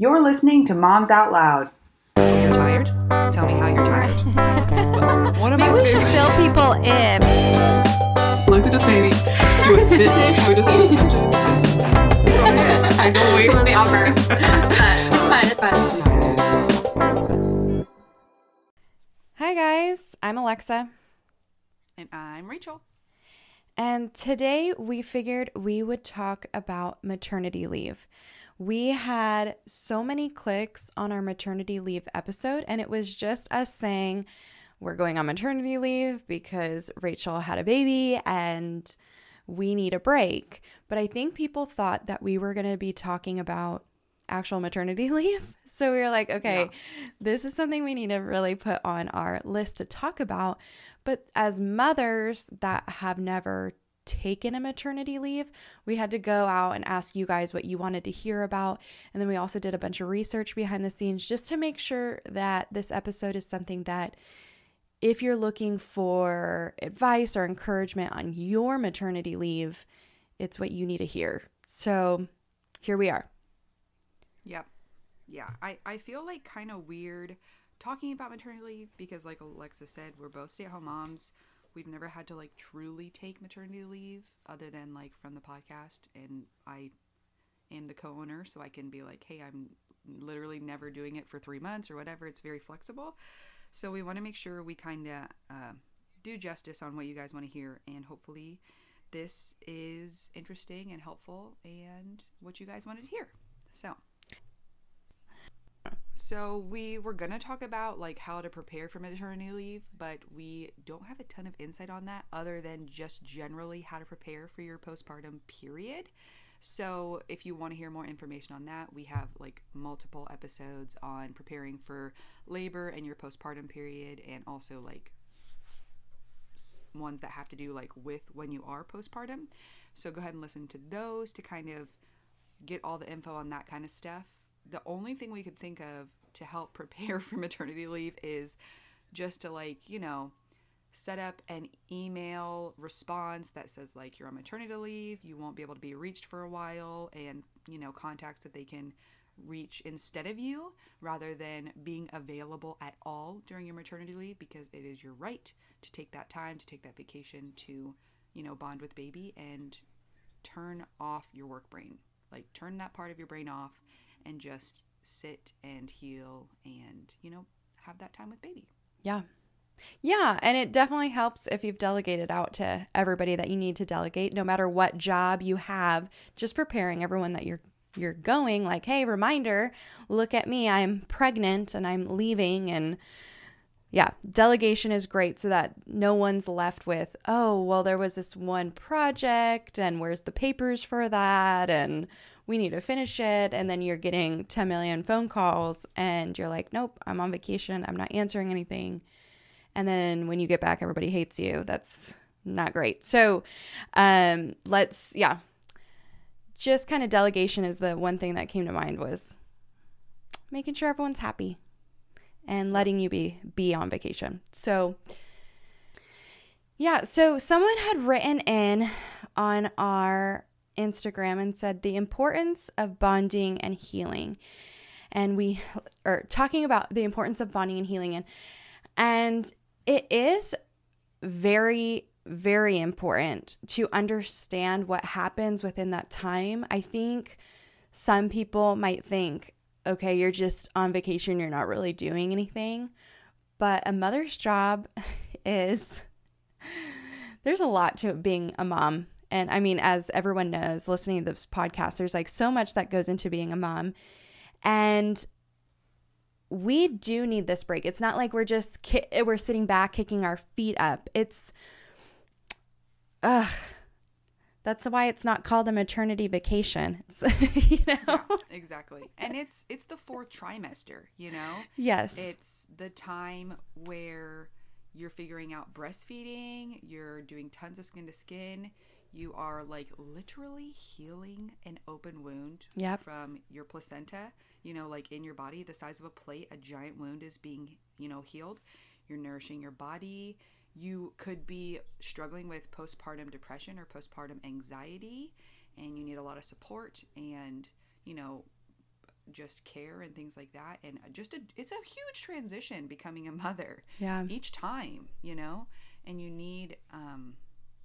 You're listening to Moms Out Loud. You're tired? Tell me how you're tired. One of Maybe my we should fill people in. Look at this baby. Do a spit take. Do a suspension. I can wait for the offer. it's fine. It's fine. Hi guys, I'm Alexa, And I'm Rachel. and today we figured we would talk about maternity leave. We had so many clicks on our maternity leave episode, and it was just us saying we're going on maternity leave because Rachel had a baby and we need a break. But I think people thought that we were going to be talking about actual maternity leave. So we were like, okay, this is something we need to really put on our list to talk about. But as mothers that have never taken a maternity leave, we had to go out and ask you guys what you wanted to hear about. And then we also did a bunch of research behind the scenes just to make sure that this episode is something that if you're looking for advice or encouragement on your maternity leave, it's what you need to hear. So here we are. Yep. Yeah. I, I feel like kind of weird talking about maternity leave because, like Alexa said, we're both stay at home moms. We've never had to like truly take maternity leave other than like from the podcast. And I am the co owner, so I can be like, hey, I'm literally never doing it for three months or whatever. It's very flexible. So we want to make sure we kind of uh, do justice on what you guys want to hear. And hopefully, this is interesting and helpful and what you guys wanted to hear. So. So we were gonna talk about like how to prepare for maternity leave, but we don't have a ton of insight on that other than just generally how to prepare for your postpartum period. So if you want to hear more information on that, we have like multiple episodes on preparing for labor and your postpartum period and also like ones that have to do like with when you are postpartum. So go ahead and listen to those to kind of get all the info on that kind of stuff. The only thing we could think of to help prepare for maternity leave is just to like, you know, set up an email response that says like you're on maternity leave, you won't be able to be reached for a while and, you know, contacts that they can reach instead of you rather than being available at all during your maternity leave because it is your right to take that time, to take that vacation to, you know, bond with baby and turn off your work brain. Like turn that part of your brain off and just sit and heal and, you know, have that time with baby. Yeah. Yeah, and it definitely helps if you've delegated out to everybody that you need to delegate no matter what job you have, just preparing everyone that you're you're going like, "Hey, reminder, look at me. I'm pregnant and I'm leaving." And yeah, delegation is great so that no one's left with, "Oh, well there was this one project and where's the papers for that?" and we need to finish it. And then you're getting 10 million phone calls and you're like, "Nope, I'm on vacation. I'm not answering anything." and then when you get back everybody hates you. That's not great. So um let's yeah. Just kind of delegation is the one thing that came to mind was making sure everyone's happy and letting you be be on vacation. So yeah so someone had written in on our instagram and said the importance of bonding and healing and we are talking about the importance of bonding and healing and and it is very, very important to understand what happens within that time. I think some people might think, okay, you're just on vacation, you're not really doing anything. But a mother's job is, there's a lot to being a mom. And I mean, as everyone knows, listening to this podcast, there's like so much that goes into being a mom. And we do need this break. It's not like we're just ki- we're sitting back kicking our feet up. It's ugh. That's why it's not called a maternity vacation. You know. Exactly. And it's it's the fourth trimester, you know? Yes. It's the time where you're figuring out breastfeeding, you're doing tons of skin to skin, you are like literally healing an open wound Yep. from your placenta, you know, like in your body, the size of a plate, a giant wound is being, you know, healed. You're nourishing your body. You could be struggling with postpartum depression or postpartum anxiety, and you need a lot of support and, you know, just care and things like that and just a, it's a huge transition becoming a mother Yeah. each time you know and you need um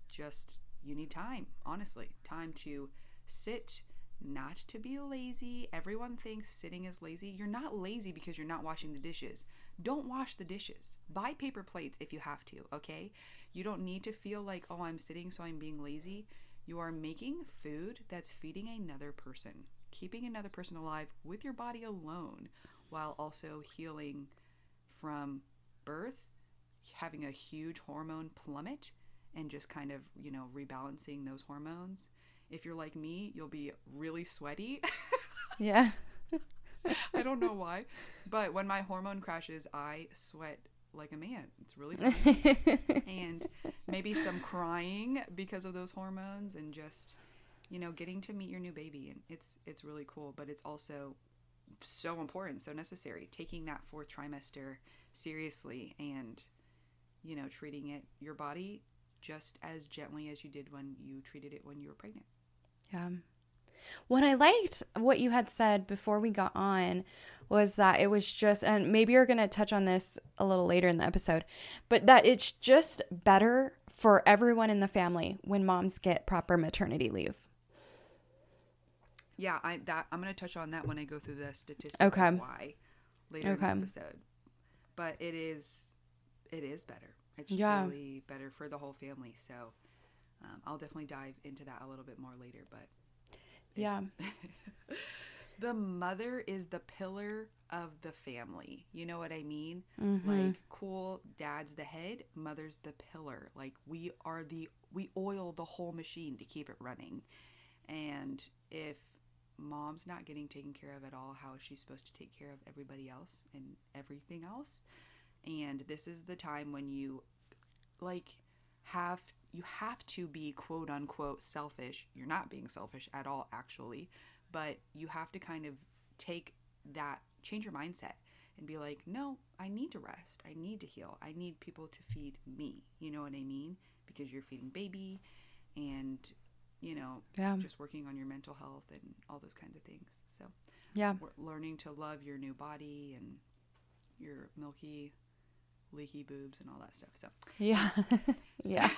just you need time honestly. Time to sit not to be lazy. Everyone thinks sitting is lazy. You're not lazy because you're not washing the dishes. Don't wash the dishes. Buy paper plates if you have to okay? You don't need to feel like oh i'm sitting so i'm being lazy. You are making food that's feeding another person keeping another person alive with your body alone while also healing from birth having a huge hormone plummet and just kind of, you know, rebalancing those hormones. If you're like me, you'll be really sweaty. Yeah. I don't know why, but when my hormone crashes, I sweat like a man. It's really funny. and maybe some crying because of those hormones and just, you know, getting to meet your new baby and it's it's really cool, but it's also so important, so necessary. Taking that fourth trimester seriously and you know, treating it your body just as gently as you did when you treated it when you were pregnant. Yeah. What I liked what you had said before we got on was that it was just, and maybe you're going to touch on this a little later in the episode, but that it's just better for everyone in the family when moms get proper maternity leave. Yeah, I that I'm gonna touch on that when I go through the statistics Okay. why later Okay. in the episode. But it is it is better. It's Yeah. truly better for the whole family. So um, I'll definitely dive into that a little bit more later. But Yeah. the mother is the pillar of the family. You know what I mean? Mm-hmm. Like cool, dad's the head, mother's the pillar. Like we are the we oil the whole machine to keep it running. And if mom's not getting taken care of at all, how is she supposed to take care of everybody else and everything else? And this is the time when you like have you have to be quote unquote selfish. You're not being selfish at all actually, but you have to kind of take that change your mindset and be like, "No, I need to rest. I need to heal. I need people to feed me." You know what I mean? Because you're feeding baby and you know, Yeah. just working on your mental health and all those kinds of things. So, Yeah. learning to love your new body and your milky leaky boobs and all that stuff. So, Yeah. yeah.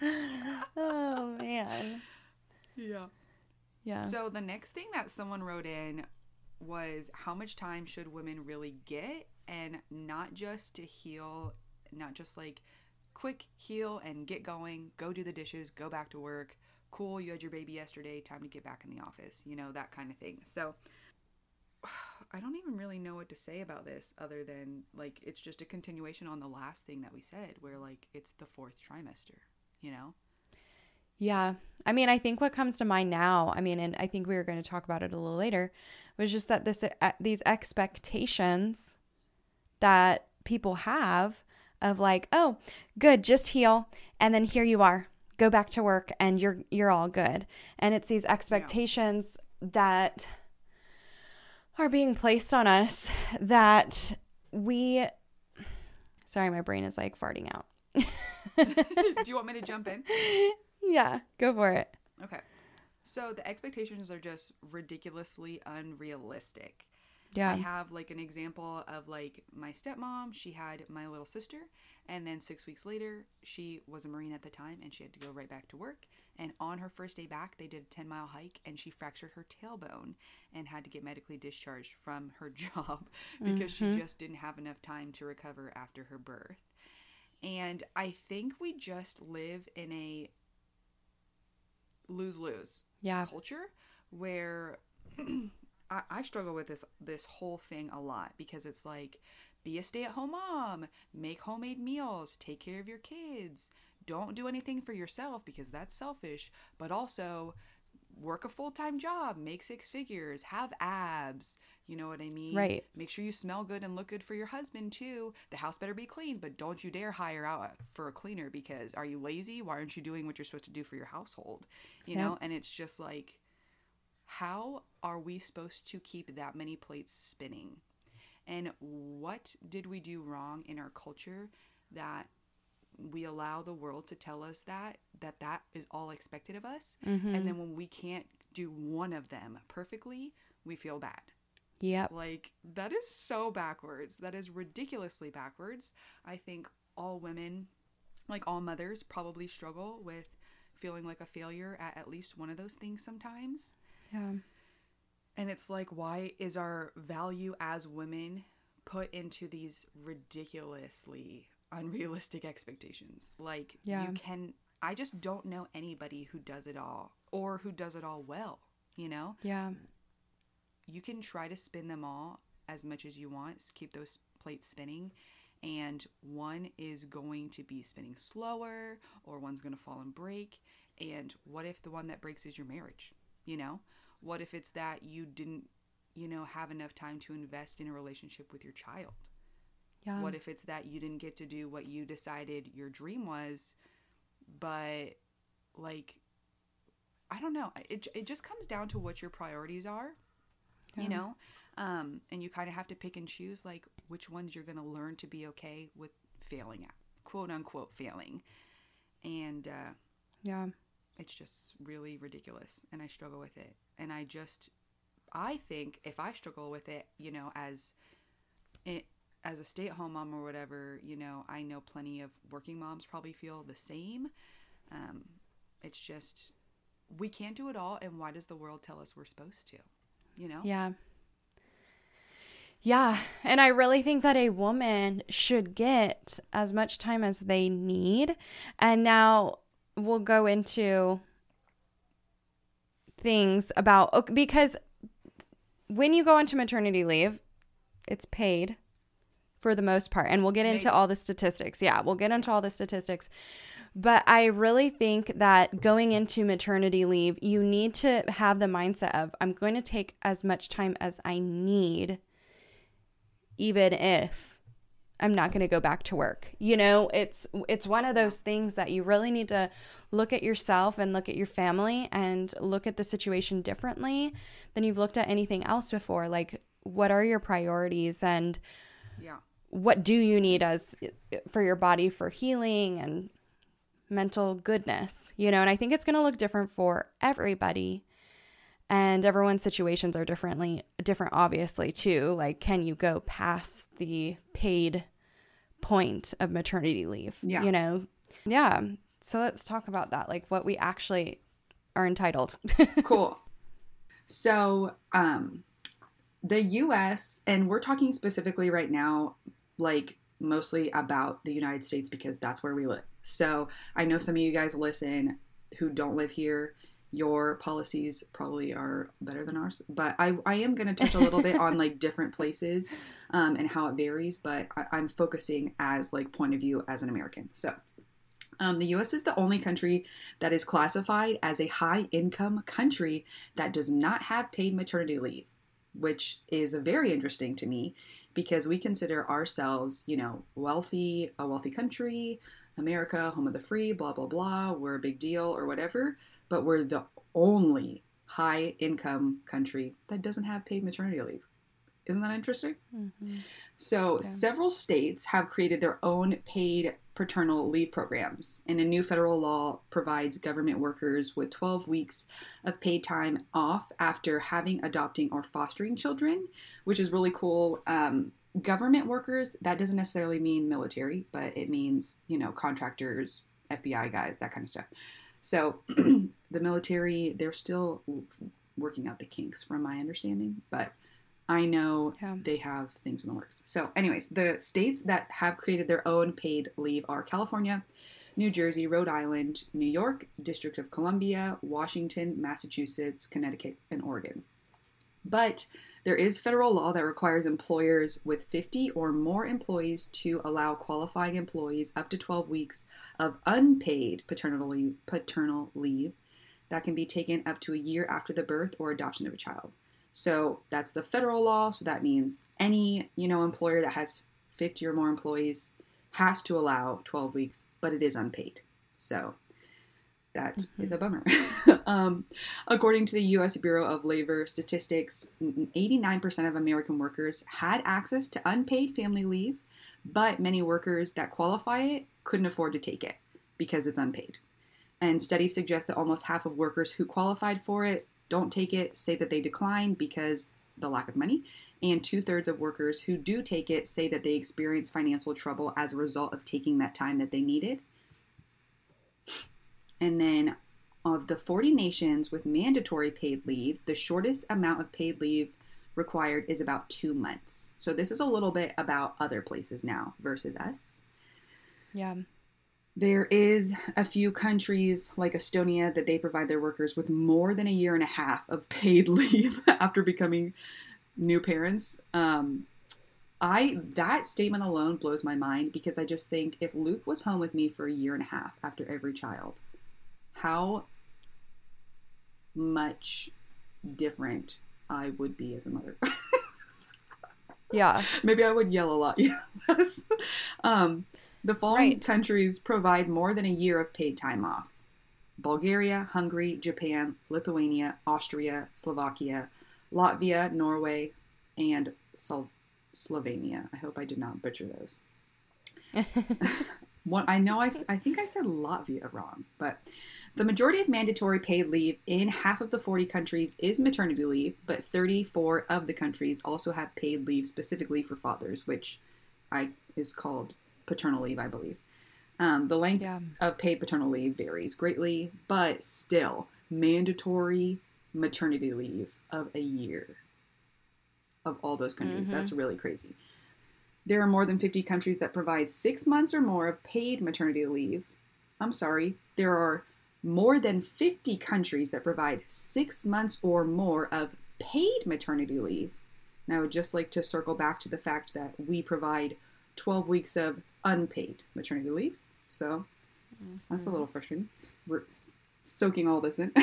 oh, man. yeah. Yeah. So the next thing that someone wrote in was how much time should women really get and not just to heal, not just like quick heal and get going, go do the dishes, go back to work. Cool, you had your baby yesterday, time to get back in the office, you know, that kind of thing. So I don't even really know what to say about this other than like it's just a continuation on the last thing that we said where like it's the fourth trimester, you know? Yeah. I mean, I think what comes to mind now, I mean, and I think we were going to talk about it a little later, was just that this uh, these expectations that people have of like, "Oh, good, just heal and then here you are. Go back to work and you're you're all good." And it's these expectations that are being placed on us that we Sorry, my brain is like farting out. Do you want me to jump in? yeah, go for it. Okay. So the expectations are just ridiculously unrealistic. Yeah. I have like an example of like my stepmom, she had my little sister, and then six weeks later, she was a Marine at the time and she had to go right back to work. And on her first day back, they did a 10 mile hike and she fractured her tailbone and had to get medically discharged from her job because she mm-hmm. just didn't have enough time to recover after her birth. And I think we just live in a lose lose Yeah. culture where I, I struggle with this this whole thing a lot because it's like be a stay-at-home mom make homemade meals take care of your kids don't do anything for yourself because that's selfish but also work a full-time job make six figures have abs you know what i mean? Right. make sure you smell good and look good for your husband too. The house better be clean but don't you dare hire out for a cleaner because are you lazy? Why aren't you doing what you're supposed to do for your household? You Yeah. know and it's just like how are we supposed to keep that many plates spinning? And what did we do wrong in our culture that we allow the world to tell us that that that is all expected of us mm-hmm. and then when we can't do one of them perfectly we feel bad. yeah Like, that is so backwards. That is ridiculously backwards. I think all women, like all mothers, probably struggle with feeling like a failure at at least one of those things sometimes. Yeah. And it's like, why is our value as women put into these ridiculously unrealistic expectations? Like, Yeah. you can, I just don't know anybody who does it all or who does it all well, you know? Yeah. you can try to spin them all as much as you want, keep those plates spinning, and one is going to be spinning slower or one's going to fall and break. And what if the one that breaks is your marriage? You know? What if it's that you didn't, you know, have enough time to invest in a relationship with your child? Yeah. What if it's that you didn't get to do what you decided your dream was, but like, I don't know. It, it just comes down to what your priorities are you know um and you kind of have to pick and choose like which ones you're going to learn to be okay with failing at quote unquote failing and uh Yeah. it's just really ridiculous and i struggle with it and i just i think if i struggle with it you know as it as a stay-at-home mom or whatever you know i know plenty of working moms probably feel the same um it's just we can't do it all and why does the world tell us we're supposed to you know Yeah. Yeah. And I really think that a woman should get as much time as they need. And now we'll go into things about because when you go into maternity leave, it's paid for the most part. And we'll get into Maybe. all the statistics. Yeah, we'll get into all the statistics. But I really think that going into maternity leave, you need to have the mindset of I'm going to take as much time as I need, even if I'm not going to go back to work. You know, it's it's one of those things that you really need to look at yourself and look at your family and look at the situation differently than you've looked at anything else before. Like what are your priorities and yeah what do you need as for your body for healing and mental goodness you know and i think it's going to look different for everybody and everyone's situations are differently different obviously too like can you go past the paid point of maternity leave Yeah. you know yeah so let's talk about that like what we actually are entitled cool. So, um, the U.S. and we're talking specifically right now, like mostly about the United States because that's where we live. So, I know some of you guys listen who don't live here. Your policies probably are better than ours, but I, I am going to touch a little bit on like different places um, and how it varies. But I, I'm focusing as like point of view as an American. So, um, the U.S. is the only country that is classified as a high income country that does not have paid maternity leave, which is very interesting to me because we consider ourselves, you know, wealthy, a wealthy country, America, home of the free, blah, blah, blah. We're a big deal or whatever, but we're the only high income country that doesn't have paid maternity leave. Isn't that interesting? Mm-hmm. So, several states have created their own paid paternal leave programs, and a new federal law provides government workers with 12 weeks of paid time off after having, adopting, or fostering children, which is really cool. Um, government workers, that doesn't necessarily mean military, but it means, you know, contractors, FBI guys, that kind of stuff. So, the military, they're still working out the kinks, from my understanding, but I know Yeah. they have things in the works. So, anyways, the states that have created their own paid leave are California, New Jersey, Rhode Island, New York, District of Columbia, Washington, Massachusetts, Connecticut, and Oregon. But there is federal law that requires employers with 50 or more employees to allow qualifying employees up to 12 weeks of unpaid paternal leave, paternal leave that can be taken up to a year after the birth or adoption of a child. So that's the federal law. So that means any, you know, employer that has 50 or more employees has to allow 12 weeks, but it is unpaid. So that is a bummer. um, according to the U.S. Bureau of Labor Statistics, 89% of American workers had access to unpaid family leave, but many workers that qualify it couldn't afford to take it because it's unpaid. And studies suggest that almost half of workers who qualified for it don't take it say that they decline because the lack of money. And two thirds of workers who do take it say that they experience financial trouble as a result of taking that time that they needed. And then of the 40 nations with mandatory paid leave, the shortest amount of paid leave required is about two months. So this is a little bit about other places now versus us. Yeah. There is a few countries like Estonia that they provide their workers with more than a year and a half of paid leave after becoming new parents. Um, I that statement alone blows my mind because I just think if Luke was home with me for a year and a half after every child, how much different I would be as a mother. Yeah. Maybe I would yell a lot. Yes. um, the following Right. countries provide more than a year of paid time off Bulgaria, Hungary, Japan, Lithuania, Austria, Slovakia, Latvia, Norway, and Slo- Slovenia. I hope I did not butcher those. One, I know I, I think I said Latvia wrong, but the majority of mandatory paid leave in half of the 40 countries is maternity leave, but 34 of the countries also have paid leave specifically for fathers, which I is called paternal leave, I believe. Um, the length Yeah. of paid paternal leave varies greatly, but still mandatory maternity leave of a year of all those countries. Mhm. That's really crazy. There are more than 50 countries that provide six months or more of paid maternity leave. I'm sorry, there are more than 50 countries that provide six months or more of paid maternity leave. And I would just like to circle back to the fact that we provide 12 weeks of unpaid maternity leave. So that's a mm-hmm. little frustrating. We're soaking all this in.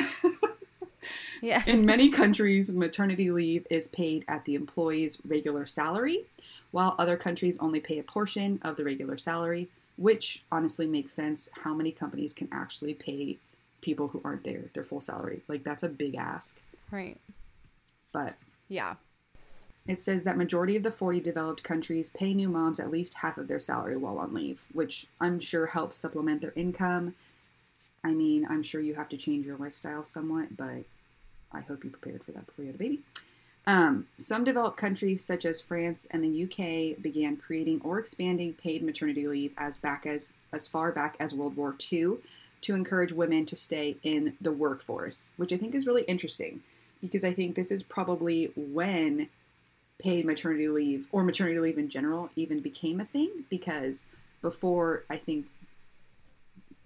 Yeah. In many countries, maternity leave is paid at the employee's regular salary, while other countries only pay a portion of the regular salary, which honestly makes sense. How many companies can actually pay people who aren't there their full salary? Like, that's a big ask. Right. But Yeah. It says that majority of the 40 developed countries pay new moms at least half of their salary while on leave, which I'm sure helps supplement their income. I mean, I'm sure you have to change your lifestyle somewhat, but I hope you prepared for that before you had a baby. Um, some developed countries, such as France and the UK, began creating or expanding paid maternity leave as back as as far back as World War II to encourage women to stay in the workforce, which I think is really interesting because I think this is probably when paid maternity leave or maternity leave in general even became a thing because before I think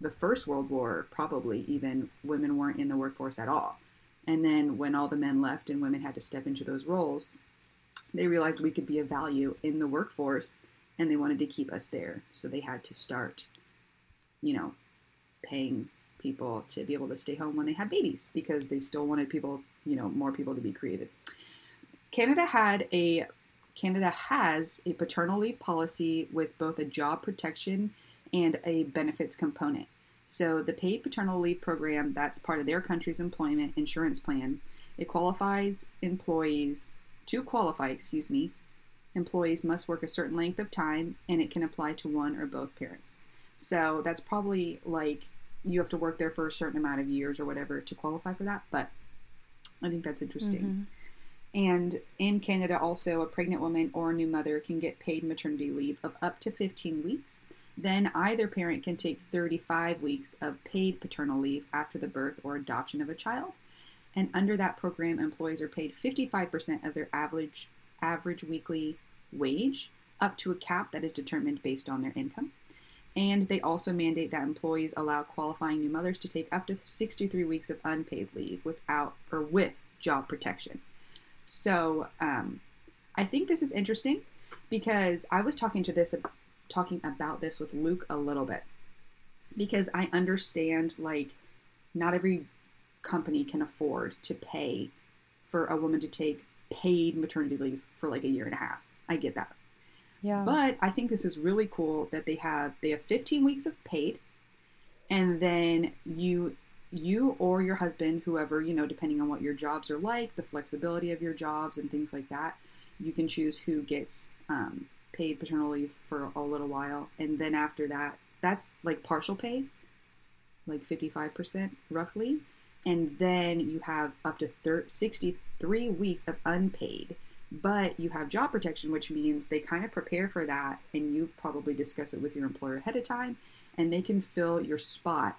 the First World War, probably even women weren't in the workforce at all. And then when all the men left and women had to step into those roles, they realized we could be a value in the workforce and they wanted to keep us there. So they had to start, you know, paying people to be able to stay home when they had babies because they still wanted people, you know, more people to be created. Canada had a Canada has a paternal leave policy with both a job protection and a benefits component. So the paid paternal leave program that's part of their country's employment insurance plan, it qualifies employees to qualify, excuse me, employees must work a certain length of time and it can apply to one or both parents. So that's probably like you have to work there for a certain amount of years or whatever to qualify for that, but I think that's interesting. Mm-hmm. And in Canada, also, a pregnant woman or a new mother can get paid maternity leave of up to 15 weeks. Then either parent can take 35 weeks of paid paternal leave after the birth or adoption of a child. And under that program, employees are paid 55% of their average average weekly wage, up to a cap that is determined based on their income. And they also mandate that employees allow qualifying new mothers to take up to 63 weeks of unpaid leave without or with job protection. So um, I think this is interesting because I was talking to this talking about this with Luke a little bit because I understand like not every company can afford to pay for a woman to take paid maternity leave for like a year and a half. I get that. Yeah. But I think this is really cool that they have they have 15 weeks of paid and then you you or your husband whoever you know depending on what your jobs are like the flexibility of your jobs and things like that you can choose who gets um, paid paternal leave for a little while and then after that that's like partial pay like 55% roughly and then you have up to thir- 63 weeks of unpaid. But you have job protection, which means they kind of prepare for that, and you probably discuss it with your employer ahead of time, and they can fill your spot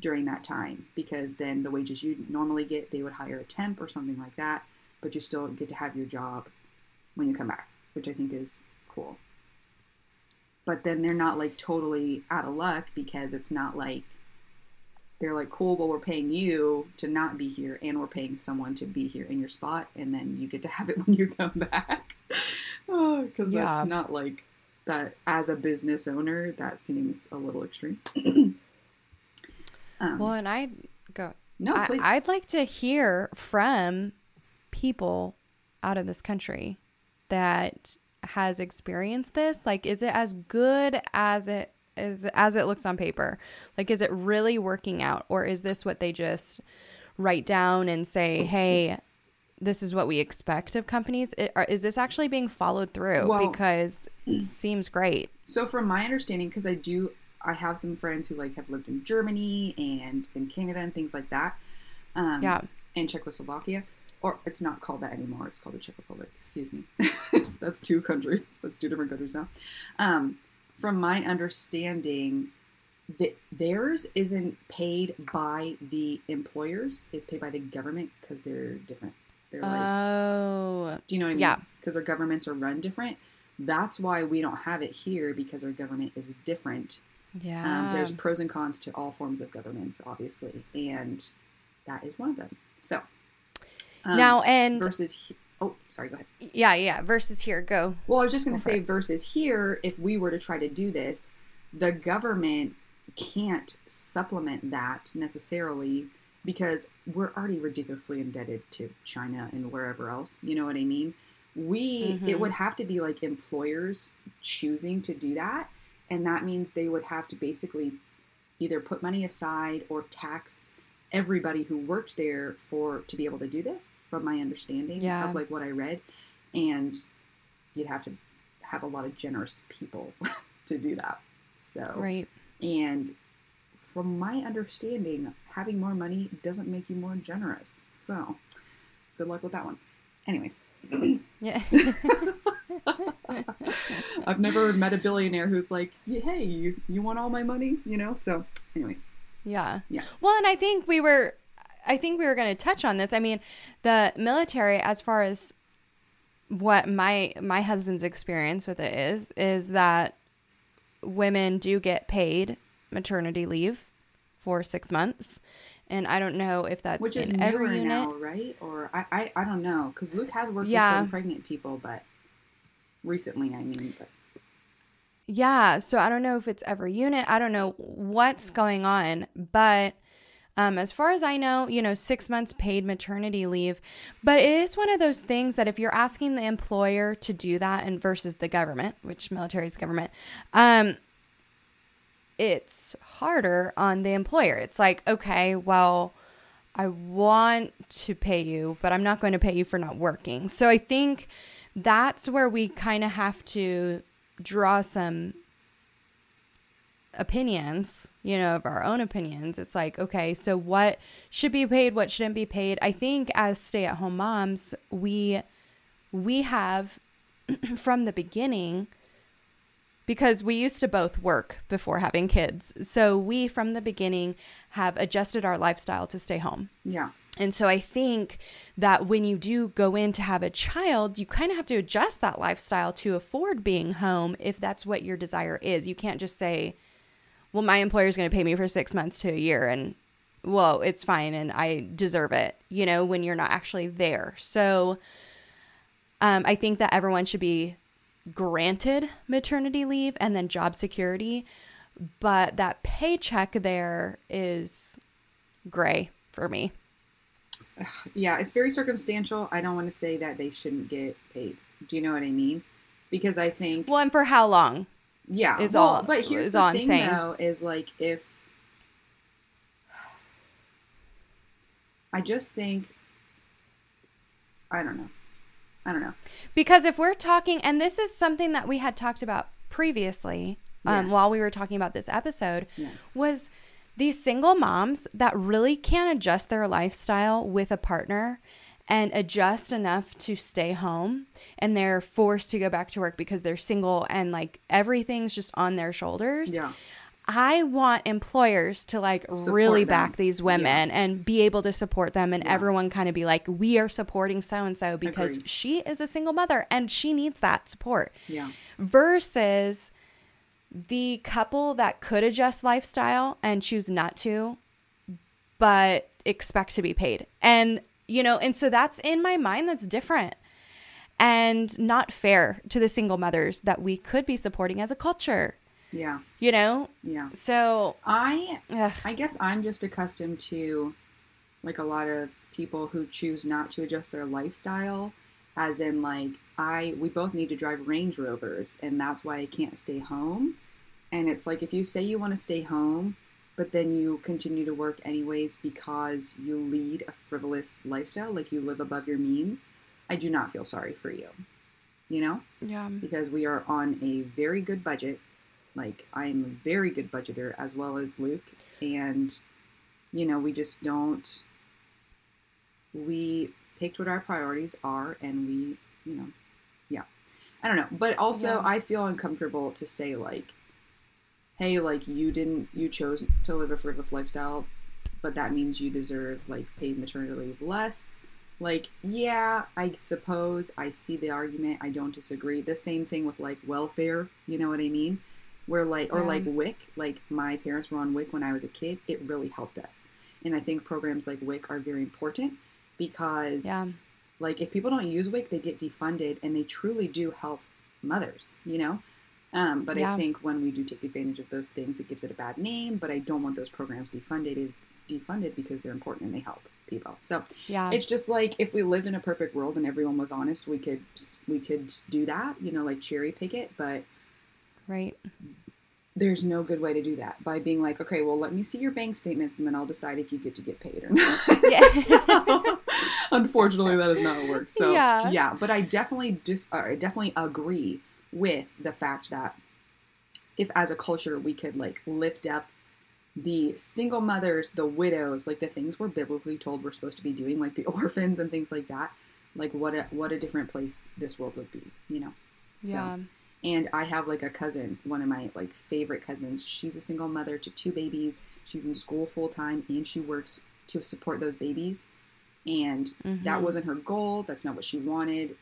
during that time because then the wages you normally get, they would hire a temp or something like that, but you still get to have your job when you come back, which I think is cool. But then they're not like totally out of luck because it's not like they're like, cool, well, we're paying you to not be here and we're paying someone to be here in your spot, and then you get to have it when you come back. Oh, because Yeah. that's not like that as a business owner, that seems a little extreme. um, Well, and I go. no, I, please. I'd like to hear from people out of this country that has experienced this. Like, is it as good as it is as it looks on paper? Like, is it really working out, or is this what they just write down and say, "Hey"? This is what we expect of companies. Is this actually being followed through? Well- because it seems great. So from my understanding, because I do, I have some friends who like have lived in Germany and in Canada and things like that. Um, Yeah. And Czechoslovakia, or it's not called that anymore. It's called the Czech Republic. Excuse me. That's two countries. That's two different countries now. Um, from my understanding, theirs isn't paid by the employers. It's paid by the government because they're different. They're like Oh, do you know what I mean? Yeah. Because our governments are run different. That's why we don't have it here because our government is different. Yeah. Um, there's pros and cons to all forms of governments, obviously, and that is one of them. So um, now and versus he- oh, sorry, go ahead. yeah, yeah. Versus here, go. Well, I was just going to say it. versus here, if we were to try to do this, the government can't supplement that necessarily because we're already ridiculously indebted to China and wherever else. You know what I mean? We Mhm. it would have to be like employers choosing to do that, and that means they would have to basically either put money aside or tax everybody who worked there for to be able to do this from my understanding Yeah. of like what I read and you'd have to have a lot of generous people to do that so Right. and from my understanding having more money doesn't make you more generous so good luck with that one anyways Yeah. i've never met a billionaire who's like hey you, you want all my money you know so anyways yeah. Yeah. Well, and I think we were I think we were going to touch on this. I mean, the military as far as what my my husband's experience with it is is that women do get paid maternity leave for 6 months. And I don't know if that's which is in newer every unit. now right or i i, I don't know because luke has worked Yeah. with some pregnant people but recently i mean but Yeah, so I don't know if it's every unit. I don't know what's going on, but um, as far as I know, you know, six months paid maternity leave. But it is one of those things that if you're asking the employer to do that and versus the government, which military is government, um, it's harder on the employer. It's like, okay, well, I want to pay you, but I'm not going to pay you for not working. So I think that's where we kind of have to draw some opinions, you know, of our own opinions. It's like, okay, so what should be paid, what shouldn't be paid? I think as stay-at-home moms, we we have from the beginning because we used to both work before having kids. So we from the beginning have adjusted our lifestyle to stay home. yeah And so I think that when you do go in to have a child, you kind of have to adjust that lifestyle to afford being home if that's what your desire is. You can't just say, well, my employer is going to pay me for six months to a year and, well, it's fine and I deserve it, you know, when you're not actually there. So um, I think that everyone should be granted maternity leave and then job security, but that paycheck there is gray for me. yeah, it's very circumstantial. I don't want to say that they shouldn't get paid. Do you know what I mean? Because I think, Well, and for how long? yeah, is well, all- But here's the thing, though, is like if I just think, I don't know, I don't know. Because if we're talking, and this is something that we had talked about previously, um, Yeah. while we were talking about this episode, Yeah. was these single moms that really can't adjust their lifestyle with a partner and adjust enough to stay home and they're forced to go back to work because they're single and like everything's just on their shoulders. Yeah. I want employers to like Support really them. back these women and be able to support them and Yeah. everyone kind of be like, we are supporting so and so because Agreed. she is a single mother and she needs that support. Yeah. Versus the couple that could adjust lifestyle and choose not to, but expect to be paid. And, you know, and so that's in my mind, that's different and not fair to the single mothers that we could be supporting as a culture, Yeah. you know? Yeah. So, I ugh, I guess I'm just accustomed to like a lot of people who choose not to adjust their lifestyle as in like I we both need to drive Range Rovers and that's why I can't stay home. And it's like if you say you want to stay home but then you continue to work anyways because you lead a frivolous lifestyle like you live above your means, I do not feel sorry for you. You know? yeah. because we are on a very good budget. Like I'm a very good budgeter as well as Luke, and you know we just don't. We picked what our priorities are, and we, you know, I don't know. But also, Yeah. I feel uncomfortable to say like, hey, like you didn't, you chose to live a frivolous lifestyle, but that means you deserve like paid maternity leave less. Like, yeah, I suppose I see the argument. I don't disagree. The same thing with like welfare, you know what I mean? Where like, or Yeah. like WIC, like my parents were on WIC when I was a kid. It really helped us. And I think programs like WIC are very important because, Yeah. Like, if people don't use WIC, they get defunded and they truly do help mothers, you know? Um, but Yeah. I think when we do take advantage of those things, it gives it a bad name. But I don't want those programs defunded, defunded because they're important and they help people. So Yeah. it's just like if we lived in a perfect world and everyone was honest, we could we could do that, you know, like cherry pick it. But right. there's no good way to do that by being like, okay, well, let me see your bank statements and then I'll decide if you get to get paid or not. Yeah. So, unfortunately, that is not how it works. So Yeah. yeah, but I definitely just I definitely agree with the fact that if as a culture we could like lift up the single mothers, the widows, like the things we're biblically told we're supposed to be doing, like the orphans and things like that, like what a what a different place this world would be, you know. So, Yeah. and I have like a cousin, one of my like favorite cousins. She's a single mother to two babies. She's in school full time and she works to support those babies. And that Mhm. wasn't her goal. That's not what she wanted.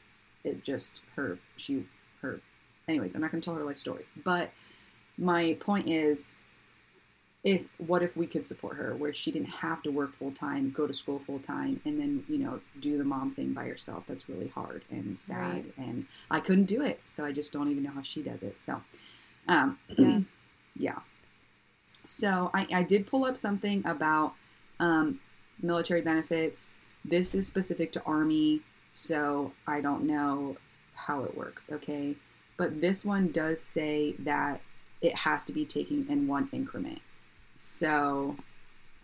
It just her she her anyways, I'm not gonna tell her life story. But my point is if what if we could support her where she didn't have to work full time, go to school full time, and then, you know, do the mom thing by herself. That's really hard and sad. Right. And I couldn't do it. So I just don't even know how she does it. So um Yeah. yeah. So I, I did pull up something about um, military benefits. This is specific to Army, so I don't know how it works, okay? But this one does say that it has to be taken in one increment. So,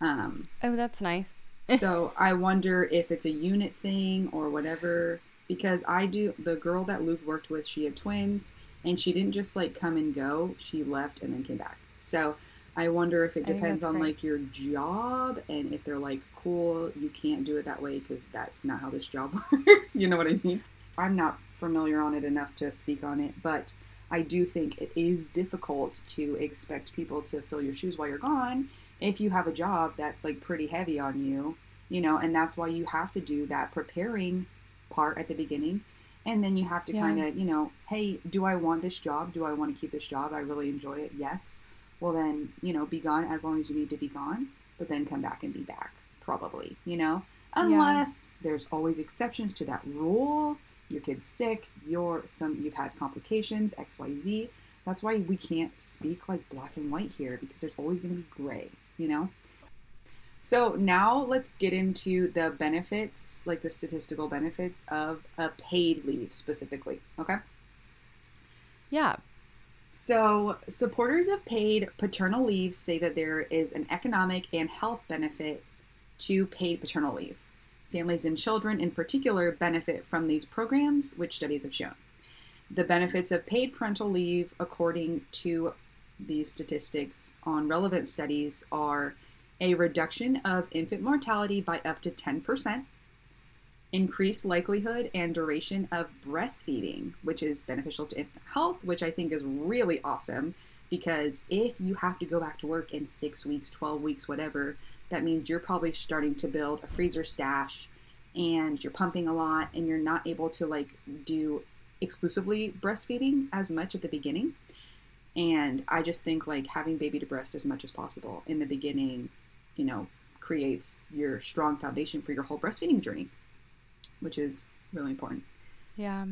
um, Oh, that's nice. so I wonder if it's a unit thing or whatever. Because I do, the girl that Luke worked with, she had twins, and she didn't just like come and go. She left and then came back. So I wonder if it depends on great. like your job and if they're like, cool, you can't do it that way because that's not how this job works. you know what I mean? I'm not familiar on it enough to speak on it, but I do think it is difficult to expect people to fill your shoes while you're gone if you have a job that's like pretty heavy on you, you know, and that's why you have to do that preparing part at the beginning. And then you have to Yeah. kind of, you know, hey, do I want this job? Do I want to keep this job? I really enjoy it. Yes. Well, then, you know, be gone as long as you need to be gone, but then come back and be back, probably, you know, unless there's always exceptions to that rule. Your kid's sick, you're some you've had complications, XYZ. That's why we can't speak like black and white here because there's always going to be gray, you know? So now let's get into the benefits, like the statistical benefits of a paid leave specifically, okay? Yeah. So, supporters of paid paternal leave say that there is an economic and health benefit to paid paternal leave. Families and children, in particular, benefit from these programs, which studies have shown. The benefits of paid parental leave, according to these statistics on relevant studies, are a reduction of infant mortality by up to 10%, increased likelihood and duration of breastfeeding, which is beneficial to infant health, which I think is really awesome because if you have to go back to work in six weeks, 12 weeks, whatever, that means you're probably starting to build a freezer stash and you're pumping a lot and you're not able to like do exclusively breastfeeding as much at the beginning. And I just think like having baby to breast as much as possible in the beginning, you know, creates your strong foundation for your whole breastfeeding journey, which is really important. Yeah.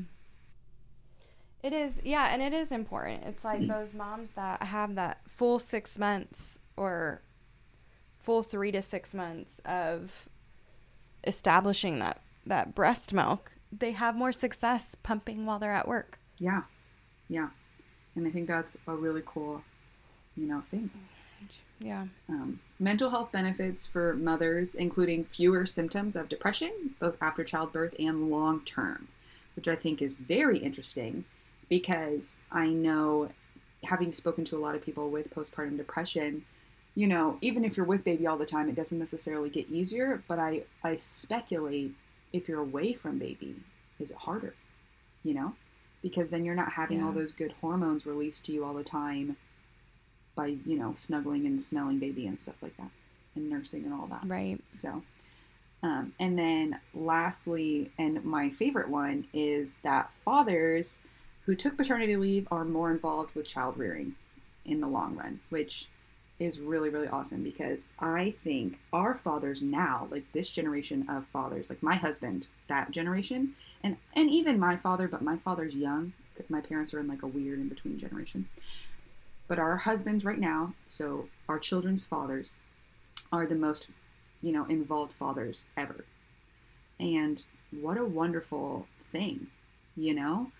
It is, yeah, and it is important. It's like those moms that have that full six months or full three to six months of establishing that that breast milk. They have more success pumping while they're at work. Yeah, yeah, and I think that's a really cool, you know, thing. Yeah. Um, mental health benefits for mothers, including fewer symptoms of depression, both after childbirth and long term, which I think is very interesting because I know, having spoken to a lot of people with postpartum depression, you know, even if you're with baby all the time, it doesn't necessarily get easier. But I, I speculate if you're away from baby, is it harder? You know, because then you're not having Yeah. all those good hormones released to you all the time by, you know, snuggling and smelling baby and stuff like that and nursing and all that. Right. So, um, and then lastly, and my favorite one is that fathers who took paternity leave are more involved with child rearing in the long run, which is really, really awesome because I think our fathers now, like this generation of fathers, like my husband, that generation, and, and even my father, but my father's young. My parents are in like a weird in between generation. But our husbands right now, so our children's fathers, are the most you know, involved fathers ever. And what a wonderful thing, you know?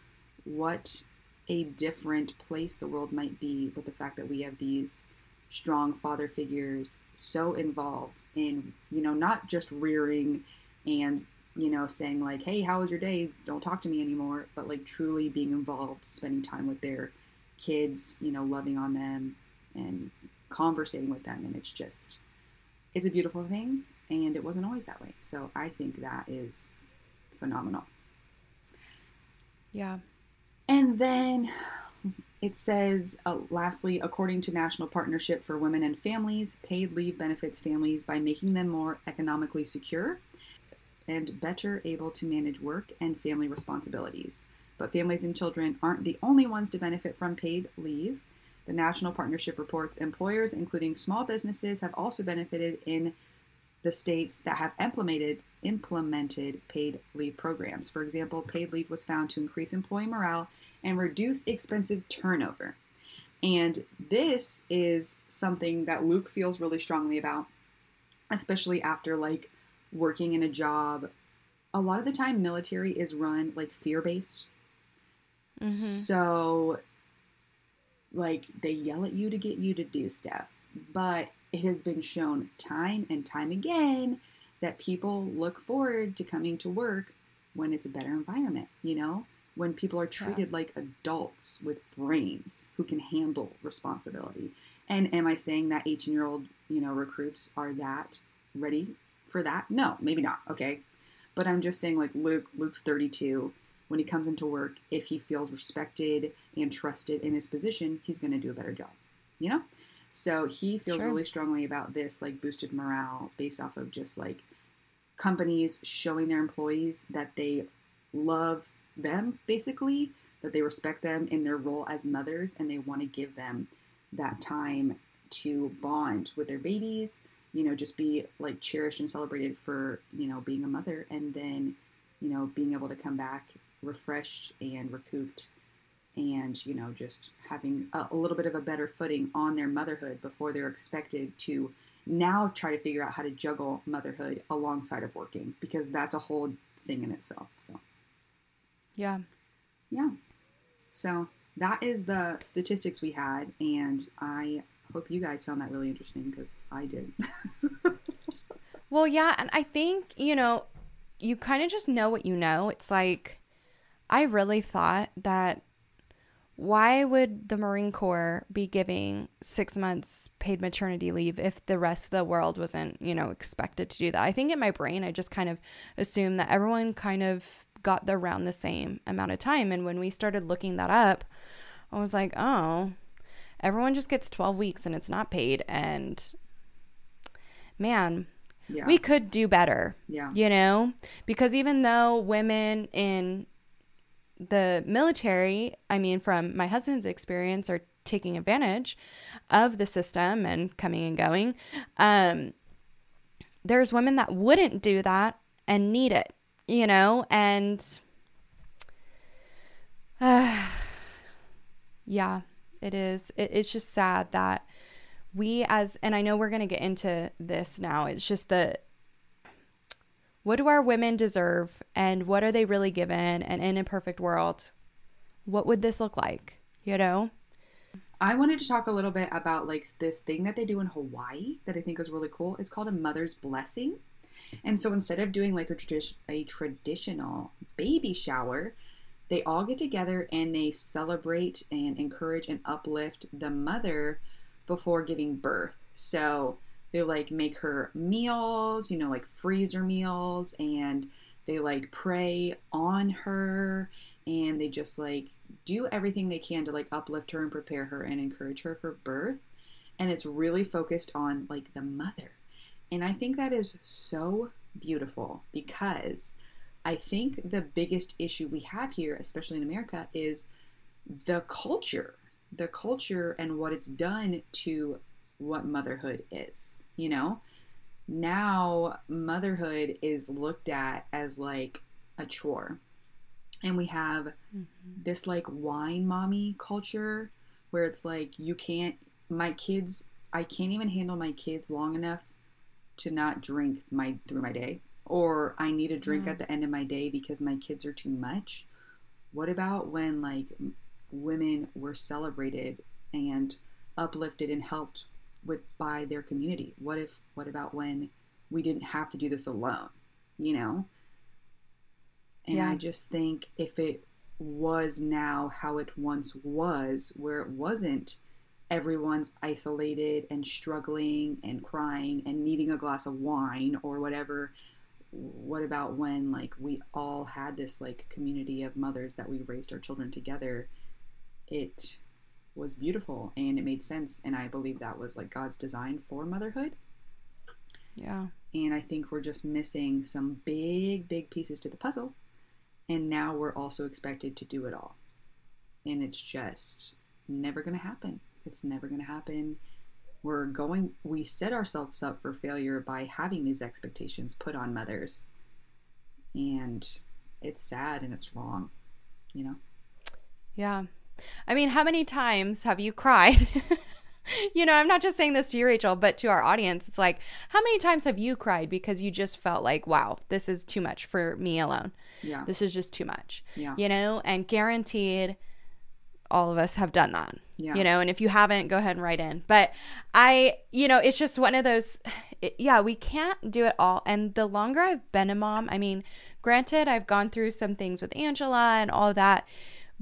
What a different place the world might be with the fact that we have these strong father figures so involved in, you know, not just rearing and, you know, saying like, hey, how was your day? Don't talk to me anymore, but like truly being involved, spending time with their kids, you know, loving on them and conversating with them. And it's just, it's a beautiful thing and it wasn't always that way so i think that is phenomenal Yeah. and then it says uh, lastly according to national partnership for women and families paid leave benefits families by making them more economically secure and better able to manage work and family responsibilities but families and children aren't the only ones to benefit from paid leave the National Partnership reports employers, including small businesses, have also benefited in the states that have implemented implemented paid leave programs. For example, paid leave was found to increase employee morale and reduce expensive turnover. And this is something that Luke feels really strongly about, especially after like working in a job. A lot of the time military is run like fear-based. Mhm. So like they yell at you to get you to do stuff. But it has been shown time and time again that people look forward to coming to work when it's a better environment, you know? When people are treated like adults with brains who can handle responsibility. And am I saying that 18 year old, you know, recruits are that ready for that? No, maybe not. Okay. But I'm just saying, like, Luke, Luke's 32 when he comes into work, if he feels respected and trusted in his position, he's going to do a better job. You know? So he feels Sure. really strongly about this, like boosted morale based off of just like companies showing their employees that they love them, basically, that they respect them in their role as mothers and they want to give them that time to bond with their babies, you know, just be like cherished and celebrated for, you know, being a mother and then, you know, being able to come back refreshed and recouped and, you know, just having a, a little bit of a better footing on their motherhood before they're expected to now try to figure out how to juggle motherhood alongside of working because that's a whole thing in itself. So, Yeah. yeah. So that is the statistics we had, and I hope you guys found that really interesting because I did. Well, yeah, and I think, you know, you kind of just know what you know. It's like I really thought that why would the Marine Corps be giving six months paid maternity leave if the rest of the world wasn't, you know, expected to do that? I think in my brain, I just kind of assumed that everyone kind of got the, around the same amount of time. And when we started looking that up, I was like, oh, everyone just gets 12 weeks and it's not paid. And man, Yeah. we could do better yeah. you know because even though women in the military i mean from my husband's experience are taking advantage of the system and coming and going um there's women that wouldn't do that and need it you know? And uh, yeah it is it, it's just sad that we as and i know we're going to get into this now it's just the what do our women deserve and what are they really given and in a perfect world what would this look like you know I wanted to talk a little bit about like this thing that they do in Hawaii that I think is really cool. It's called a mother's blessing. And so instead of doing like a, tradi- a traditional baby shower, they all get together and they celebrate and encourage and uplift the mother before giving birth. So they like make her meals, you know, like freezer meals, and they like pray on her and they just like do everything they can to like uplift her and prepare her and encourage her for birth. And it's really focused on like the mother. And I think that is so beautiful because I think the biggest issue we have here, especially in America, is the culture. The culture and what it's done to what motherhood is. You know, now motherhood is looked at as like a chore. And we have this like wine mommy culture where it's like you can't my kids I can't even handle my kids long enough to not drink my through my day or I need a drink Mm. at the end of my day because my kids are too much. What about when like women were celebrated and uplifted and helped with by their community? What if what about when we didn't have to do this alone, you know? And Yeah. I just think if it was now how it once was, where it wasn't everyone's isolated and struggling and crying and needing a glass of wine or whatever. What about when like we all had this like community of mothers that we raised our children together? It was beautiful and it made sense and I believe that was like God's design for motherhood. yeah And I think we're just missing some big, big pieces to the puzzle. And now we're also expected to do it all. And it's just never going to happen. It's never going to happen. We're going, we set ourselves up for failure by having these expectations put on mothers. And it's sad and it's wrong, you know? Yeah. I mean, how many times have you cried? you know, I'm not just saying this to you, Rachel, but to our audience. It's like, how many times have you cried because you just felt like, wow, this is too much for me alone? Yeah. This is just too much. Yeah. You know, and guaranteed all of us have done that. Yeah. You know, and if you haven't, go ahead and write in. But I, you know, it's just one of those, it, yeah, we can't do it all. And the longer I've been a mom, I mean, granted, I've gone through some things with Angela and all that,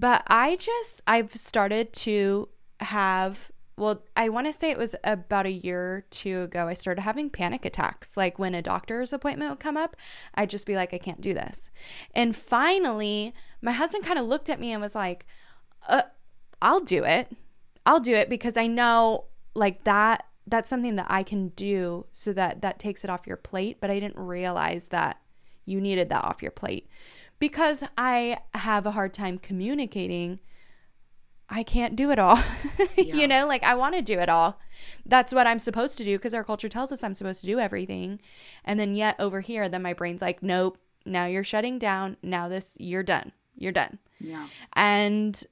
but I just, I've started to have, well, I want to say it was about a year or two ago, I started having panic attacks. Like when a doctor's appointment would come up, I'd just be like, I can't do this. And finally, my husband kind of looked at me and was like, uh, I'll do it. I'll do it because I know like that that's something that I can do so that that takes it off your plate, but I didn't realize that you needed that off your plate. Because I have a hard time communicating, I can't do it all. Yeah. you know, like I want to do it all. That's what I'm supposed to do because our culture tells us I'm supposed to do everything. And then yet over here then my brain's like, "Nope, now you're shutting down. Now this you're done. You're done." Yeah. And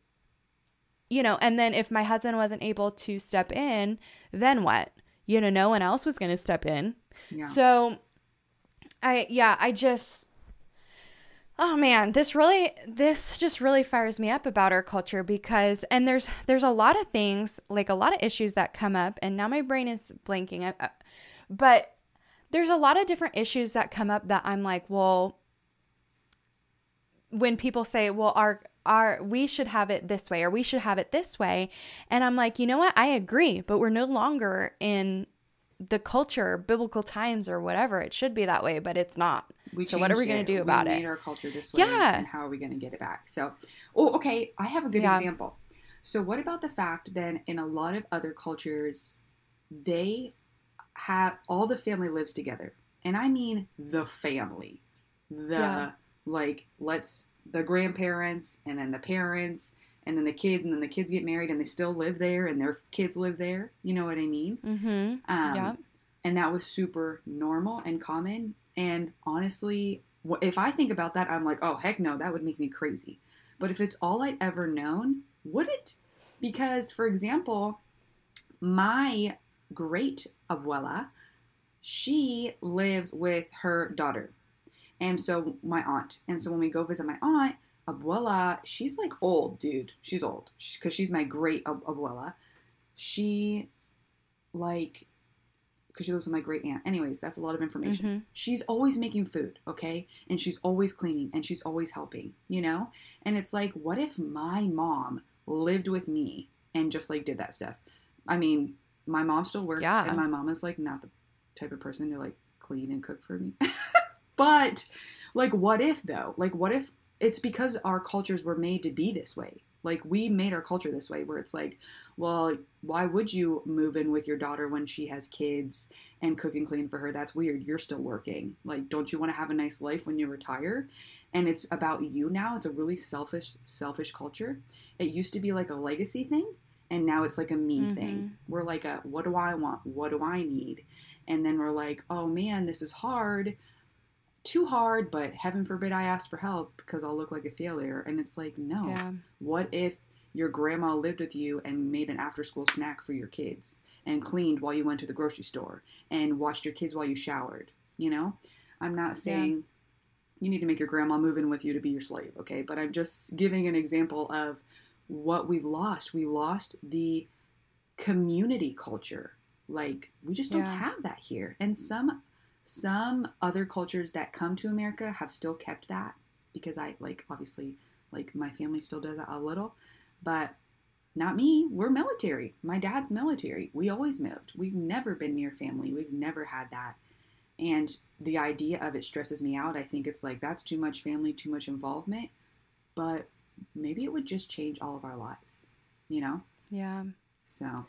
you know, and then if my husband wasn't able to step in, then what? You know, no one else was going to step in. Yeah. So I yeah, I just Oh man, this really this just really fires me up about our culture because and there's there's a lot of things, like a lot of issues that come up and now my brain is blanking. I- I- But there's a lot of different issues that come up that I'm like, well, when people say, "Well, our our we should have it this way or we should have it this way. And I'm like, you know what? I agree, but we're no longer in the culture, biblical times or whatever. It should be that way, but it's not. We so what are we going to do about we it? We made our culture this way. Yeah. And how are we going to get it back? So, oh, okay. I have a good Yeah. example. So, what about the fact that in a lot of other cultures, they have all the family lives together, and I mean the family, the Yeah. like let's the grandparents and then the parents and then the kids and then the kids get married and they still live there and their kids live there. You know what I mean? Mm-hmm. Um, Yeah. And that was super normal and common. And honestly, if I think about that, I'm like, oh, heck no, that would make me crazy. But if it's all I'd ever known, would it? Because, for example, my great abuela, she lives with her daughter. And so my aunt. And so when we go visit my aunt, abuela, she's like old, dude. She's old because she's my great abuela. She, like, because she lives with my great aunt. Anyways, that's a lot of information. Mhm. She's always making food, okay? And she's always cleaning and she's always helping, you know? And it's like, what if my mom lived with me and just like did that stuff? I mean, my mom still works Yeah. and my mom is like not the type of person to like clean and cook for me. but like what if though? Like what if it's because our cultures were made to be this way? Like we made our culture this way where it's like, well, why would you move in with your daughter when she has kids and cook and clean for her? That's weird. You're still working. Like don't you want to have a nice life when you retire? And it's about you now. It's a really selfish selfish culture. It used to be like a legacy thing and now it's like a me mm-hmm. thing. We're like a what do I want? What do I need? And then we're like, "Oh man, this is hard." Too hard, but heaven forbid I ask for help because I'll look like a failure. And it's like, no. Yeah. What if your grandma lived with you and made an after school snack for your kids and cleaned while you went to the grocery store and watched your kids while you showered? You know, I'm not saying you need to make your grandma move in with you to be your slave, okay? But I'm just giving an example of what we lost. We lost the community culture. Like we just don't Yeah. have that here. And some some other cultures that come to America have still kept that because I like obviously like my family still does that a little, but not me. We're military. My dad's military. We always moved. We've never been near family. We've never had that. And the idea of it stresses me out. I think it's like that's too much family, too much involvement. But maybe it would just change all of our lives, you know? Yeah. So,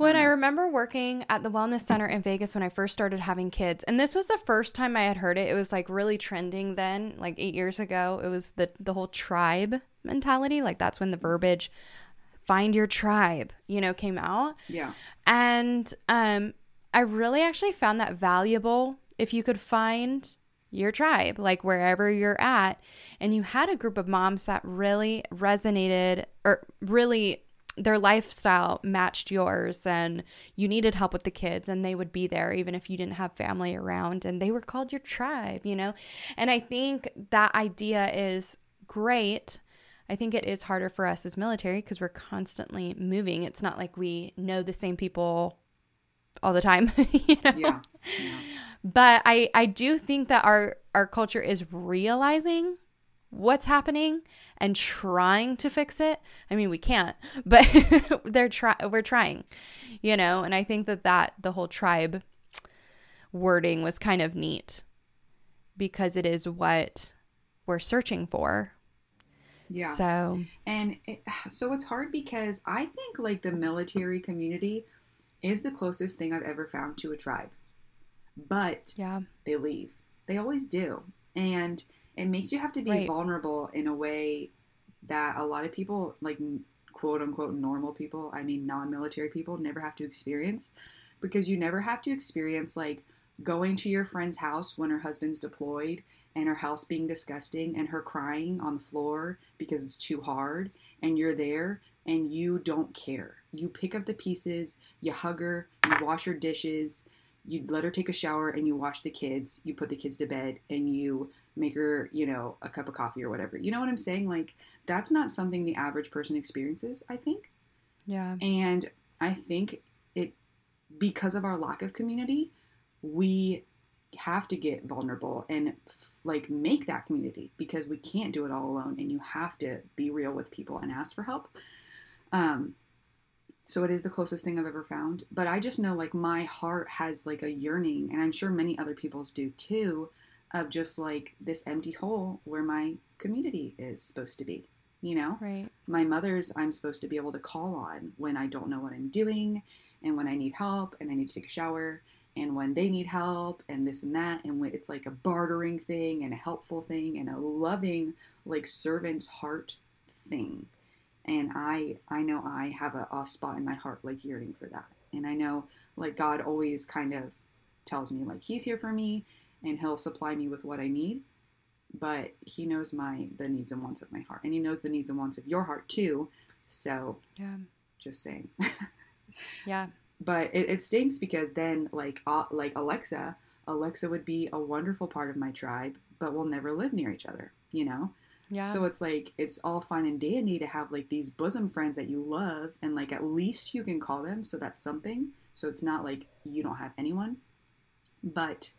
When I Mhm. remember working at the wellness center in Vegas when I first started having kids, and this was the first time I had heard it. It was like really trending then, like eight years ago. It was the the whole tribe mentality. Like that's when the verbiage "find your tribe," you know, came out. yeah. And um, I really actually found that valuable if you could find your tribe, like wherever you're at, and you had a group of moms that really resonated or really their lifestyle matched yours and you needed help with the kids and they would be there even if you didn't have family around and they were called your tribe, you know? And I think that idea is great. I think it is harder for us as military because we're constantly moving. It's not like we know the same people all the time, you know. Yeah. yeah. But I I do think that our our culture is realizing what's happening and trying to fix it. I mean, we can't, but they're try we're trying, you know. And I think that that the whole tribe wording was kind of neat because it is what we're searching for. Yeah. So And it, so it's hard because I think like the military community is the closest thing I've ever found to a tribe. But yeah, they leave. They always do. And it makes you have to be Right. vulnerable in a way that a lot of people, like quote unquote normal people, I mean non military people, never have to experience because you never have to experience like going to your friend's house when her husband's deployed and her house being disgusting and her crying on the floor because it's too hard and you're there and you don't care. You pick up the pieces, you hug her, you wash her dishes, you let her take a shower and you wash the kids, you put the kids to bed and you make her, you know, a cup of coffee or whatever. You know what I'm saying? Like that's not something the average person experiences, I think. yeah, And I think it because of our lack of community, we have to get vulnerable and f- like make that community because we can't do it all alone and you have to be real with people and ask for help um so it is the closest thing i've ever found but i just know like my heart has like a yearning and i'm sure many other people's do too of just like this empty hole where my community is supposed to be you know? Right. my mother's I'm supposed to be able to call on when I don't know what I'm doing and when I need help and I need to take a shower and when they need help and this and that and when it's like a bartering thing and a helpful thing and a loving like servant's heart thing. And I I know I have a, a spot in my heart like yearning for that. And I know like God always kind of tells me like he's here for me and he'll supply me with what I need but he knows my the needs and wants of my heart and he knows the needs and wants of your heart too so Yeah. just saying Yeah. but it, it stinks because then like uh, like alexa alexa would be a wonderful part of my tribe but we'll never live near each other you know Yeah. so it's like it's all fine and dandy to have like these bosom friends that you love and like at least you can call them so that's something so it's not like you don't have anyone but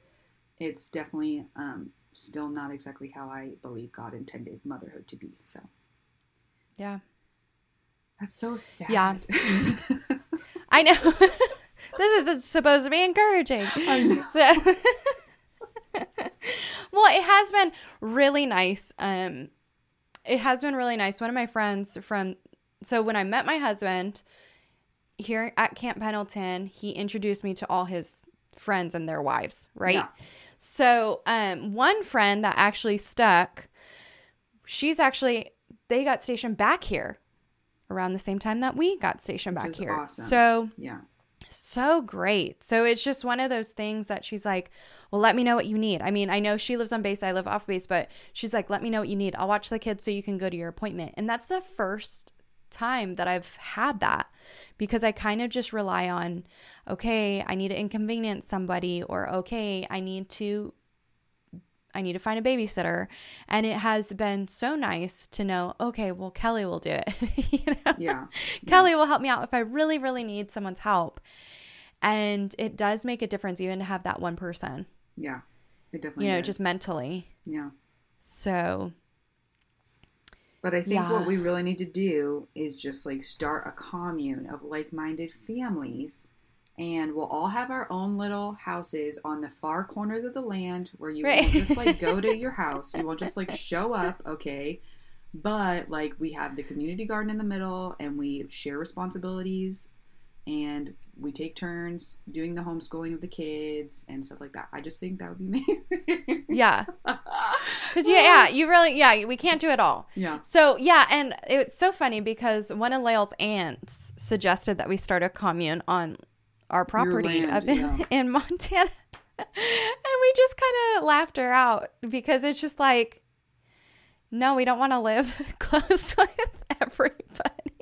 it's definitely um, still not exactly how i believe god intended motherhood to be so yeah. that's so sad Yeah. I know. this is supposed to be encouraging. So- well, it has been really nice. Um, it has been really nice. One of my friends from so when I met my husband here at Camp Pendleton, he introduced me to all his friends and their wives, right? Yeah. So, um, one friend that actually stuck, she's actually they got stationed back here around the same time that we got stationed Which back here. awesome. So yeah so great. So it's just one of those things that she's like, well, let me know what you need. I mean, I know she lives on base, I live off base, but she's like, let me know what you need. I'll watch the kids so you can go to your appointment. And that's the first time that I've had that because I kind of just rely on, okay, I need to inconvenience somebody, or okay, I need to. I need to find a babysitter. And it has been so nice to know, okay, well, Kelly will do it. you know? yeah Kelly will help me out if I really, really need someone's help. And it does make a difference even to have that one person, yeah it definitely you know, does. just mentally. yeah So, But I think Yeah. what we really need to do is just like start a commune of like minded families. And we'll all have our own little houses on the far corners of the land where you Right. won't just like go to your house. You won't just like show up, okay? But like we have the community garden in the middle and we share responsibilities and we take turns doing the homeschooling of the kids and stuff like that. I just think that would be amazing. yeah. Because, yeah, yeah, you really, yeah, we can't do it all. Yeah. So, yeah, and it's so funny because one of Lael's aunts suggested that we start a commune on our property land, up in, yeah. in Montana. and we just kind of laughed her out because it's just like, no, we don't want to live close with.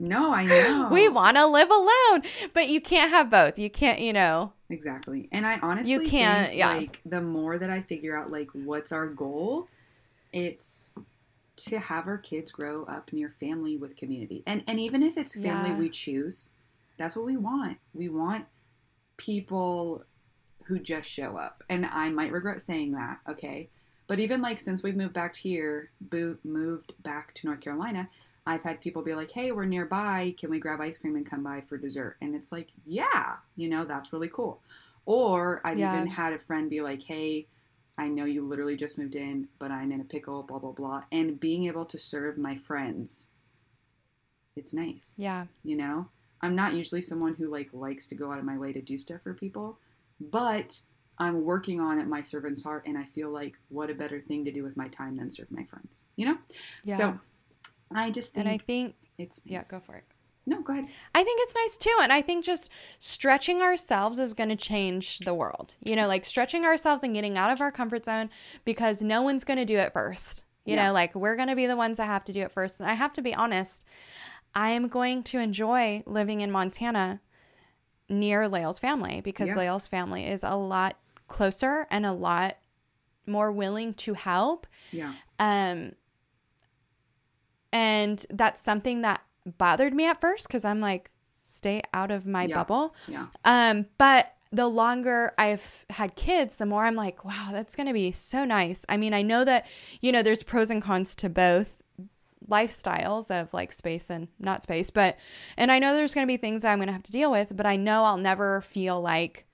No, I know. We want to live alone, but you can't have both. You can't, you know. Exactly. And I honestly you can't- think, yeah. like the more that I figure out like what's our goal, it's to have our kids grow up near family with community. And and even if it's family Yeah. we choose, that's what we want. We want people who just show up. And I might regret saying that, okay? But even like since we've moved back here, bo- moved back to North Carolina, I've had people be like, "Hey, we're nearby. Can we grab ice cream and come by for dessert?" And it's like, "Yeah, you know, that's really cool." Or I've Yeah. even had a friend be like, "Hey, I know you literally just moved in, but I'm in a pickle, blah blah blah." And being able to serve my friends, it's nice. Yeah. You know, I'm not usually someone who like likes to go out of my way to do stuff for people, but I'm working on it my servant's heart, and I feel like what a better thing to do with my time than serve my friends. You know. Yeah. So I just think and I think, it's yeah, go for it. No, go ahead. I think it's nice too. And I think just stretching ourselves is going to change the world. You know, like stretching ourselves and getting out of our comfort zone because no one's going to do it first. You Yeah. know, like we're going to be the ones that have to do it first. And I have to be honest, I am going to enjoy living in Montana near Lael's family because Yeah. Lael's family is a lot closer and a lot more willing to help. Yeah. Um, and that's something that bothered me at first because I'm like, stay out of my Yeah. bubble. Yeah. Um, but the longer I've had kids, the more I'm like, wow, that's going to be so nice. I mean, I know that, you know, there's pros and cons to both lifestyles of like space and not space, but, and I know there's going to be things I'm going to have to deal with, but I know I'll never feel like,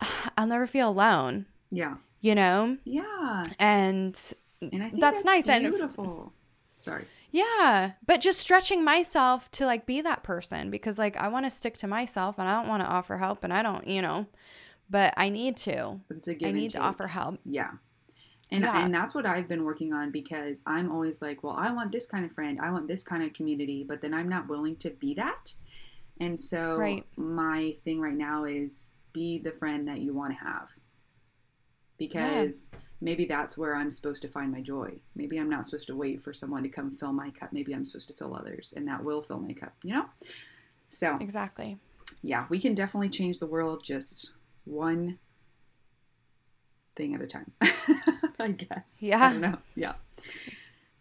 I'll never feel alone, Yeah. you know? Yeah. And And I think That's that's, nice, and- Beautiful. Sorry. Yeah, but just stretching myself to like be that person because like I want to stick to myself and I don't want to offer help and I don't, you know, but I need to. It's a give I need to offer help. Yeah. And, Yeah. and that's what I've been working on because I'm always like, well, I want this kind of friend. I want this kind of community, but then I'm not willing to be that. And so Right. my thing right now is be the friend that you want to have. Because maybe that's where I'm supposed to find my joy. Maybe I'm not supposed to wait for someone to come fill my cup. Maybe I'm supposed to fill others, and that will fill my cup, you know? So, Exactly. yeah, we can definitely change the world just one thing at a time. I guess. Yeah. I don't know. Yeah.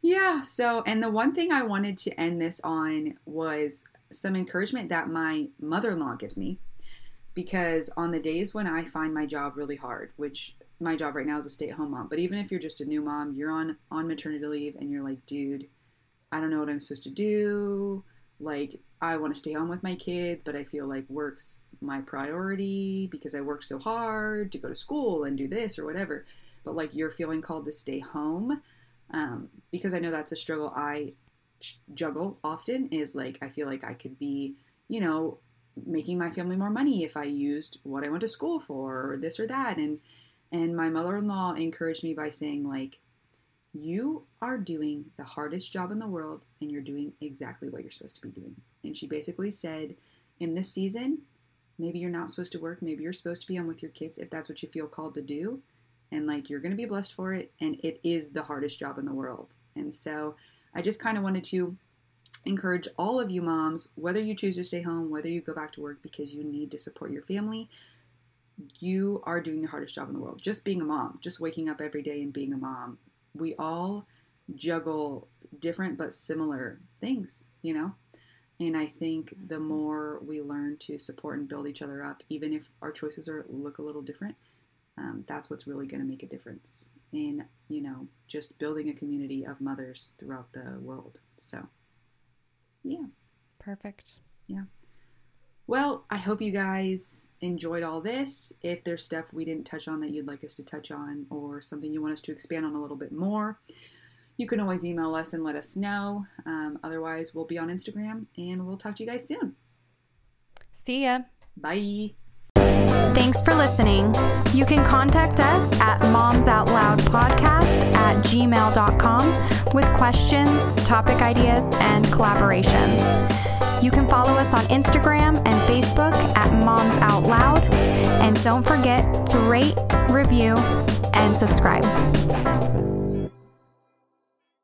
Yeah. So, and the one thing I wanted to end this on was some encouragement that my mother in law gives me. Because on the days when I find my job really hard, which my job right now is a stay at home mom, but even if you're just a new mom, you're on, on maternity leave and you're like, dude, I don't know what I'm supposed to do. Like, I want to stay home with my kids, but I feel like work's my priority because I worked so hard to go to school and do this or whatever. But like, you're feeling called to stay home um, because I know that's a struggle I juggle often. Is like, I feel like I could be, you know, making my family more money if I used what I went to school for or this or that. And and my mother-in-law encouraged me by saying like, you are doing the hardest job in the world and you're doing exactly what you're supposed to be doing. And she basically said, in this season, maybe you're not supposed to work, maybe you're supposed to be on with your kids if that's what you feel called to do. And like you're going to be blessed for it. And it is the hardest job in the world. And so I just kind of wanted to encourage all of you moms, whether you choose to stay home, whether you go back to work because you need to support your family, you are doing the hardest job in the world. Just being a mom, just waking up every day and being a mom. We all juggle different but similar things, you know? And I think the more we learn to support and build each other up, even if our choices are look a little different, um, that's what's really going to make a difference in, you know, just building a community of mothers throughout the world. So, yeah. Perfect. Well, I hope you guys enjoyed all this. If there's stuff we didn't touch on that you'd like us to touch on or something you want us to expand on a little bit more, you can always email us and let us know. Um, otherwise, we'll be on Instagram and we'll talk to you guys soon. See ya. Bye. Thanks for listening. You can contact us at momsoutloudpodcast at gmail.com with questions, topic ideas, and collaborations. You can follow us on Instagram and Facebook at Moms Out Loud. And don't forget to rate, review, and subscribe.